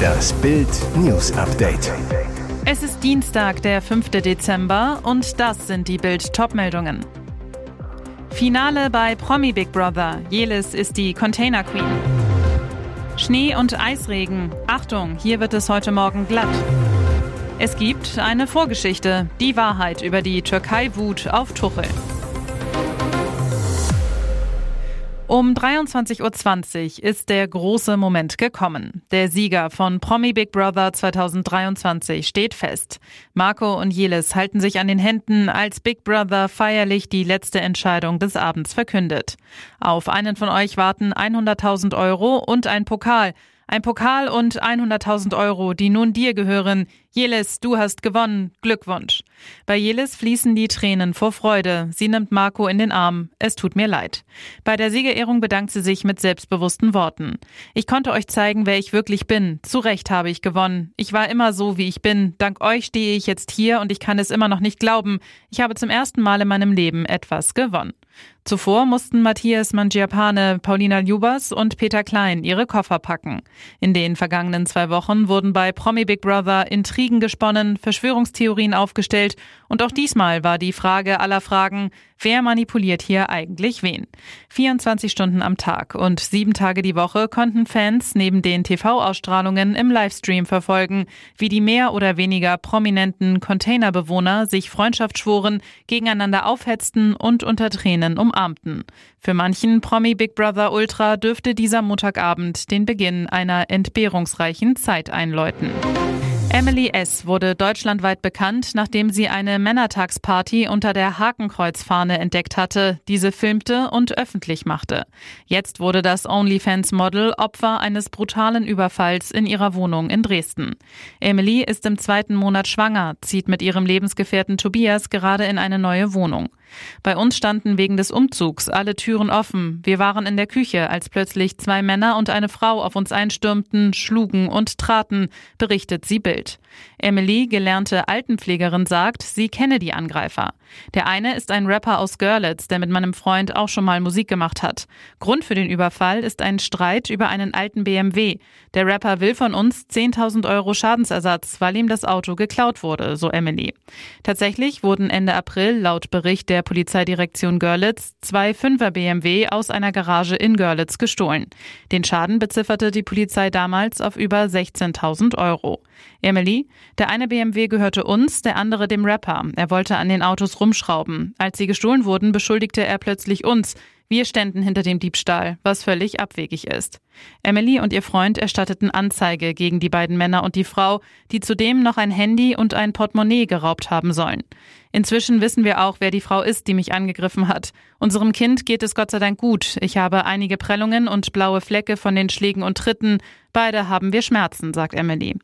Das Bild News Update. Es ist Dienstag, der 5. Dezember und das sind die Bild Topmeldungen. Finale bei Promi Big Brother. Jelis ist die Container Queen. Schnee und Eisregen. Achtung, hier wird es heute Morgen glatt. Es gibt eine Vorgeschichte, die Wahrheit über die Türkei-Wut auf Tuchel. Um 23.20 Uhr ist der große Moment gekommen. Der Sieger von Promi Big Brother 2023 steht fest. Marco und Jelis halten sich an den Händen, als Big Brother feierlich die letzte Entscheidung des Abends verkündet. Auf einen von euch warten 100.000 Euro und ein Pokal. Ein Pokal und 100.000 Euro, die nun dir gehören. Jelis, du hast gewonnen. Glückwunsch. Bei Jelis fließen die Tränen vor Freude. Sie nimmt Marco in den Arm. Es tut mir leid. Bei der Siegerehrung bedankt sie sich mit selbstbewussten Worten. Ich konnte euch zeigen, wer ich wirklich bin. Zu Recht habe ich gewonnen. Ich war immer so, wie ich bin. Dank euch stehe ich jetzt hier und ich kann es immer noch nicht glauben. Ich habe zum ersten Mal in meinem Leben etwas gewonnen. Zuvor mussten Matthias Mangiapane, Paulina Ljubas und Peter Klein ihre Koffer packen. In den vergangenen zwei Wochen wurden bei Promi Big Brother Intrigen gesponnen, Verschwörungstheorien aufgestellt und auch diesmal war die Frage aller Fragen, wer manipuliert hier eigentlich wen? 24 Stunden am Tag und sieben Tage die Woche konnten Fans neben den TV-Ausstrahlungen im Livestream verfolgen, wie die mehr oder weniger prominenten Containerbewohner sich Freundschaft schworen, gegeneinander aufhetzten und unter Tränen umarmten. Für manchen Promi Big Brother Ultra dürfte dieser Montagabend den Beginn einer entbehrungsreichen Zeit einläuten. Emily S. wurde deutschlandweit bekannt, nachdem sie eine Männertagsparty unter der Hakenkreuzfahne entdeckt hatte, diese filmte und öffentlich machte. Jetzt wurde das OnlyFans-Model Opfer eines brutalen Überfalls in ihrer Wohnung in Dresden. Emily ist im zweiten Monat schwanger, zieht mit ihrem Lebensgefährten Tobias gerade in eine neue Wohnung. Bei uns standen wegen des Umzugs alle Türen offen. Wir waren in der Küche, als plötzlich zwei Männer und eine Frau auf uns einstürmten, schlugen und traten, berichtet sie Bild. Emily, gelernte Altenpflegerin, sagt, sie kenne die Angreifer. Der eine ist ein Rapper aus Görlitz, der mit meinem Freund auch schon mal Musik gemacht hat. Grund für den Überfall ist ein Streit über einen alten BMW. Der Rapper will von uns 10.000 Euro Schadensersatz, weil ihm das Auto geklaut wurde, so Emily. Tatsächlich wurden Ende April laut Bericht der Polizeidirektion Görlitz zwei Fünfer BMW aus einer Garage in Görlitz gestohlen. Den Schaden bezifferte die Polizei damals auf über 16.000 Euro. Emily, der eine BMW gehörte uns, der andere dem Rapper. Er wollte an den Autos rumschrauben. Als sie gestohlen wurden, beschuldigte er plötzlich uns. Wir ständen hinter dem Diebstahl, was völlig abwegig ist. Emily und ihr Freund erstatteten Anzeige gegen die beiden Männer und die Frau, die zudem noch ein Handy und ein Portemonnaie geraubt haben sollen. Inzwischen wissen wir auch, wer die Frau ist, die mich angegriffen hat. Unserem Kind geht es Gott sei Dank gut. Ich habe einige Prellungen und blaue Flecke von den Schlägen und Tritten. Beide haben wir Schmerzen, sagt Emily.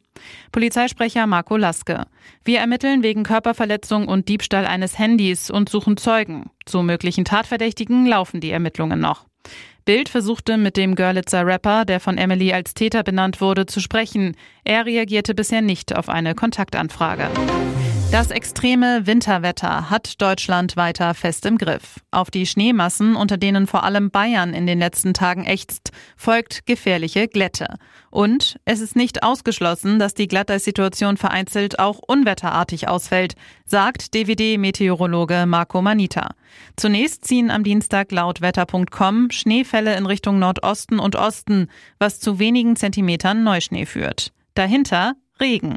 Polizeisprecher Marco Laske. Wir ermitteln wegen Körperverletzung und Diebstahl eines Handys und suchen Zeugen. Zu möglichen Tatverdächtigen laufen die Ermittlungen noch. Bild versuchte mit dem Görlitzer Rapper, der von Emily als Täter benannt wurde, zu sprechen. Er reagierte bisher nicht auf eine Kontaktanfrage. Das extreme Winterwetter hat Deutschland weiter fest im Griff. Auf die Schneemassen, unter denen vor allem Bayern in den letzten Tagen ächzt, folgt gefährliche Glätte. Und es ist nicht ausgeschlossen, dass die Glatteissituation vereinzelt auch unwetterartig ausfällt, sagt DWD-Meteorologe Marco Manita. Zunächst ziehen am Dienstag laut wetter.com Schneefälle in Richtung Nordosten und Osten, was zu wenigen Zentimetern Neuschnee führt. Dahinter Regen.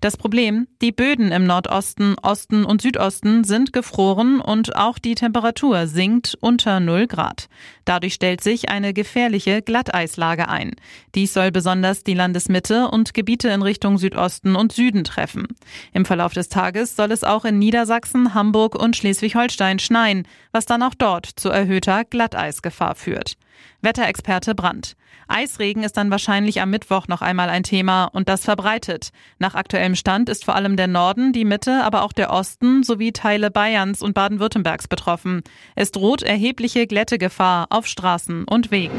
Das Problem, die Böden im Nordosten, Osten und Südosten sind gefroren und auch die Temperatur sinkt unter 0 Grad. Dadurch stellt sich eine gefährliche Glatteislage ein. Dies soll besonders die Landesmitte und Gebiete in Richtung Südosten und Süden treffen. Im Verlauf des Tages soll es auch in Niedersachsen, Hamburg und Schleswig-Holstein schneien, was dann auch dort zu erhöhter Glatteisgefahr führt. Wetterexperte Brandt. Eisregen ist dann wahrscheinlich am Mittwoch noch einmal ein Thema und das verbreitet. Nach aktuellem Stand ist vor allem der Norden, die Mitte, aber auch der Osten sowie Teile Bayerns und Baden-Württembergs betroffen. Es droht erhebliche Glättegefahr auf Straßen und Wegen.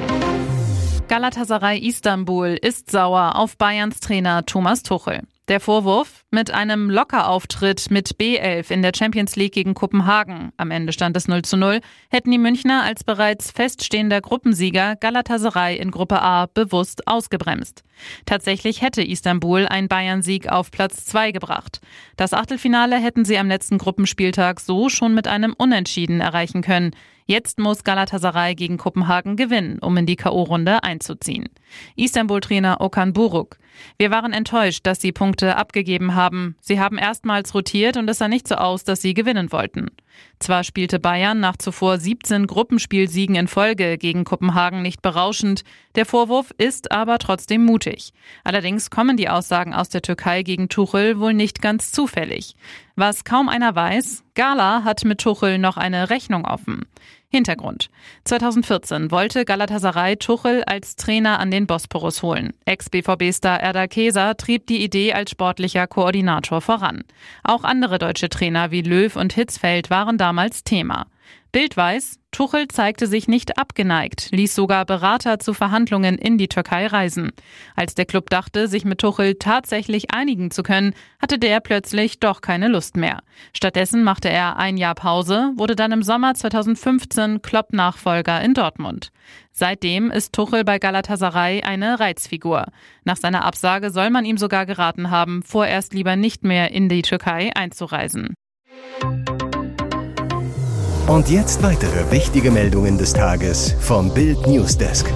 Galatasaray Istanbul ist sauer auf Bayerns Trainer Thomas Tuchel. Der Vorwurf mit einem Lockerauftritt mit B11 in der Champions League gegen Kopenhagen, am Ende stand es 0 zu 0, hätten die Münchner als bereits feststehender Gruppensieger Galatasaray in Gruppe A bewusst ausgebremst. Tatsächlich hätte Istanbul ein Bayern-Sieg auf Platz 2 gebracht. Das Achtelfinale hätten sie am letzten Gruppenspieltag so schon mit einem Unentschieden erreichen können. Jetzt muss Galatasaray gegen Kopenhagen gewinnen, um in die K.O.-Runde einzuziehen. Istanbul-Trainer Okan Buruk. Wir waren enttäuscht, dass sie Punkte abgegeben haben. Sie haben erstmals rotiert und es sah nicht so aus, dass sie gewinnen wollten. Zwar spielte Bayern nach zuvor 17 Gruppenspielsiegen in Folge gegen Kopenhagen nicht berauschend, der Vorwurf ist aber trotzdem mutig. Allerdings kommen die Aussagen aus der Türkei gegen Tuchel wohl nicht ganz zufällig. Was kaum einer weiß, Gala hat mit Tuchel noch eine Rechnung offen. Hintergrund. 2014 wollte Galatasaray Tuchel als Trainer an den Bosporus holen. Ex-BVB-Star Erdal Keser trieb die Idee als sportlicher Koordinator voran. Auch andere deutsche Trainer wie Löw und Hitzfeld waren damals Thema. Bild weiß, Tuchel zeigte sich nicht abgeneigt, ließ sogar Berater zu Verhandlungen in die Türkei reisen. Als der Club dachte, sich mit Tuchel tatsächlich einigen zu können, hatte der plötzlich doch keine Lust mehr. Stattdessen machte er ein Jahr Pause, wurde dann im Sommer 2015 Klopp-Nachfolger in Dortmund. Seitdem ist Tuchel bei Galatasaray eine Reizfigur. Nach seiner Absage soll man ihm sogar geraten haben, vorerst lieber nicht mehr in die Türkei einzureisen. Und jetzt weitere wichtige Meldungen des Tages vom Bild Newsdesk.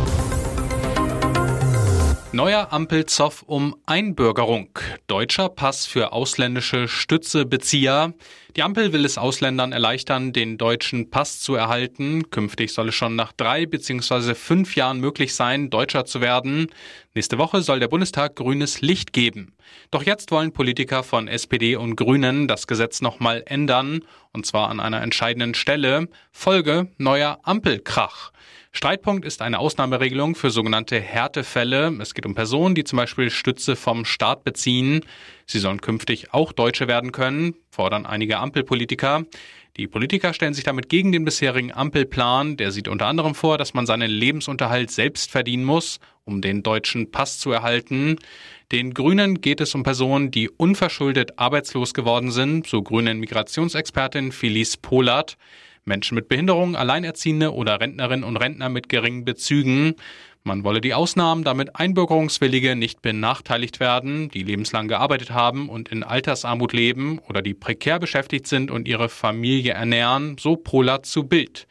Neuer Ampelzoff um Einbürgerung. Deutscher Pass für ausländische Stützebezieher. Die Ampel will es Ausländern erleichtern, den deutschen Pass zu erhalten. Künftig soll es schon nach drei bzw. fünf Jahren möglich sein, Deutscher zu werden. Nächste Woche soll der Bundestag grünes Licht geben. Doch jetzt wollen Politiker von SPD und Grünen das Gesetz nochmal ändern. Und zwar an einer entscheidenden Stelle. Folge neuer Ampelkrach. Streitpunkt ist eine Ausnahmeregelung für sogenannte Härtefälle. Es geht um Personen, die zum Beispiel Stütze vom Staat beziehen. Sie sollen künftig auch Deutsche werden können, fordern einige Ampelpolitiker. Die Politiker stellen sich damit gegen den bisherigen Ampelplan. Der sieht unter anderem vor, dass man seinen Lebensunterhalt selbst verdienen muss, um den deutschen Pass zu erhalten. Den Grünen geht es um Personen, die unverschuldet arbeitslos geworden sind, so Grünen Migrationsexpertin Felice Polat. Menschen mit Behinderung, Alleinerziehende oder Rentnerinnen und Rentner mit geringen Bezügen. Man wolle die Ausnahmen, damit Einbürgerungswillige nicht benachteiligt werden, die lebenslang gearbeitet haben und in Altersarmut leben oder die prekär beschäftigt sind und ihre Familie ernähren, so Polat zu Bild.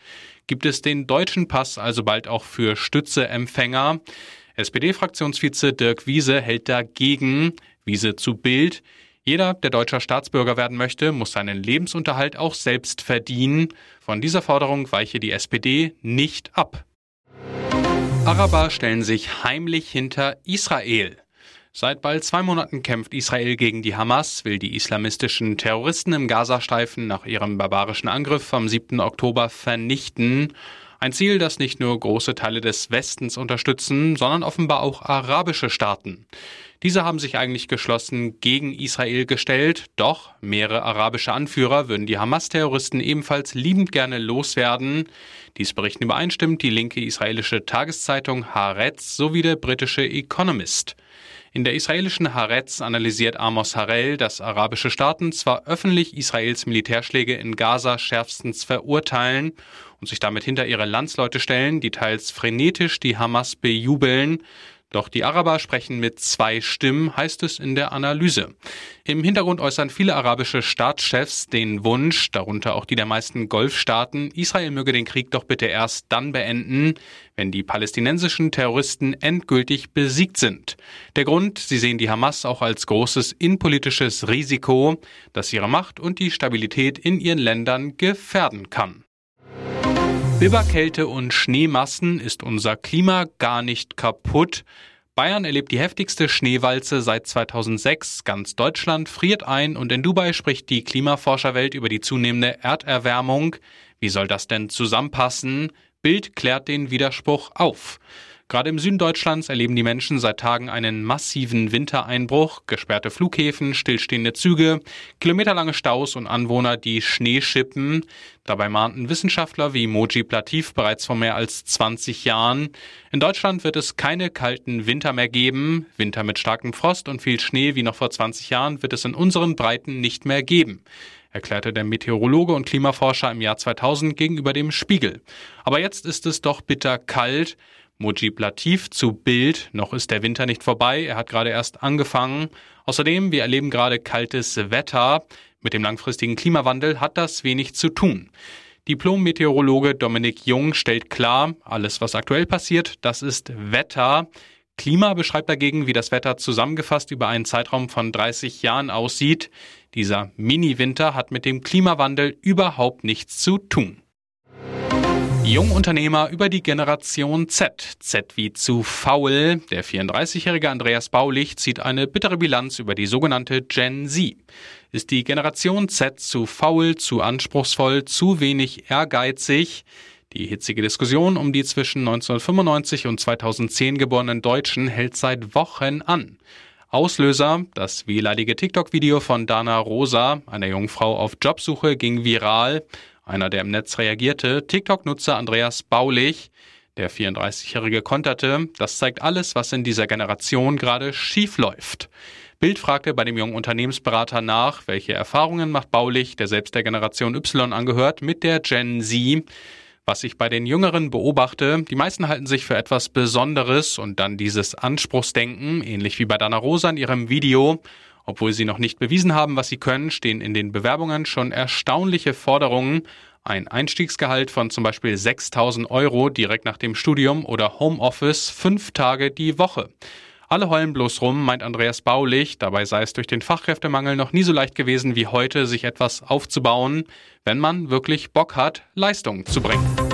Gibt es den deutschen Pass also bald auch für Stützeempfänger? SPD-Fraktionsvize Dirk Wiese hält dagegen. Wiese zu Bild. Jeder, der deutscher Staatsbürger werden möchte, muss seinen Lebensunterhalt auch selbst verdienen. Von dieser Forderung weiche die SPD nicht ab. Araber stellen sich heimlich hinter Israel. Seit bald zwei Monaten kämpft Israel gegen die Hamas, will die islamistischen Terroristen im Gazastreifen nach ihrem barbarischen Angriff vom 7. Oktober vernichten. Ein Ziel, das nicht nur große Teile des Westens unterstützen, sondern offenbar auch arabische Staaten. Diese haben sich eigentlich geschlossen gegen Israel gestellt, doch mehrere arabische Anführer würden die Hamas-Terroristen ebenfalls liebend gerne loswerden. Dies berichten übereinstimmt die linke israelische Tageszeitung Haaretz sowie der britische Economist. In der israelischen Haaretz analysiert Amos Harel, dass arabische Staaten zwar öffentlich Israels Militärschläge in Gaza schärfstens verurteilen und sich damit hinter ihre Landsleute stellen, die teils frenetisch die Hamas bejubeln, doch die Araber sprechen mit zwei Stimmen, heißt es in der Analyse. Im Hintergrund äußern viele arabische Staatschefs den Wunsch, darunter auch die der meisten Golfstaaten, Israel möge den Krieg doch bitte erst dann beenden, wenn die palästinensischen Terroristen endgültig besiegt sind. Der Grund, sie sehen die Hamas auch als großes innenpolitisches Risiko, das ihre Macht und die Stabilität in ihren Ländern gefährden kann. Biberkälte und Schneemassen ist unser Klima gar nicht kaputt. Bayern erlebt die heftigste Schneewalze seit 2006. Ganz Deutschland friert ein und in Dubai spricht die Klimaforscherwelt über die zunehmende Erderwärmung. Wie soll das denn zusammenpassen? Bild klärt den Widerspruch auf. Gerade im Süden Deutschlands erleben die Menschen seit Tagen einen massiven Wintereinbruch, gesperrte Flughäfen, stillstehende Züge, kilometerlange Staus und Anwohner, die Schnee schippen. Dabei mahnten Wissenschaftler wie Moji Plativ bereits vor mehr als 20 Jahren. In Deutschland wird es keine kalten Winter mehr geben. Winter mit starkem Frost und viel Schnee wie noch vor 20 Jahren wird es in unseren Breiten nicht mehr geben erklärte der Meteorologe und Klimaforscher im Jahr 2000 gegenüber dem Spiegel. Aber jetzt ist es doch bitter kalt. Mujib Latif zu Bild. Noch ist der Winter nicht vorbei. Er hat gerade erst angefangen. Außerdem, wir erleben gerade kaltes Wetter. Mit dem langfristigen Klimawandel hat das wenig zu tun. Diplom-Meteorologe Dominik Jung stellt klar, alles was aktuell passiert, das ist Wetter. Klima beschreibt dagegen, wie das Wetter zusammengefasst über einen Zeitraum von 30 Jahren aussieht. Dieser Mini-Winter hat mit dem Klimawandel überhaupt nichts zu tun. Jungunternehmer über die Generation Z. Z wie zu faul. Der 34-jährige Andreas Baulich zieht eine bittere Bilanz über die sogenannte Gen Z. Ist die Generation Z zu faul, zu anspruchsvoll, zu wenig ehrgeizig? Die hitzige Diskussion um die zwischen 1995 und 2010 geborenen Deutschen hält seit Wochen an. Auslöser, das wehleidige TikTok-Video von Dana Rosa, einer jungen Frau auf Jobsuche, ging viral. Einer, der im Netz reagierte, TikTok-Nutzer Andreas Baulich. Der 34-Jährige konterte, das zeigt alles, was in dieser Generation gerade schief läuft. Bild fragte bei dem jungen Unternehmensberater nach, welche Erfahrungen macht Baulich, der selbst der Generation Y angehört, mit der Gen Z. Was ich bei den Jüngeren beobachte, die meisten halten sich für etwas Besonderes und dann dieses Anspruchsdenken, ähnlich wie bei Dana Rosa in ihrem Video. Obwohl sie noch nicht bewiesen haben, was sie können, stehen in den Bewerbungen schon erstaunliche Forderungen. Ein Einstiegsgehalt von zum Beispiel 6000 Euro direkt nach dem Studium oder Homeoffice fünf Tage die Woche. Alle heulen bloß rum, meint Andreas Baulich. Dabei sei es durch den Fachkräftemangel noch nie so leicht gewesen wie heute, sich etwas aufzubauen, wenn man wirklich Bock hat, Leistung zu bringen.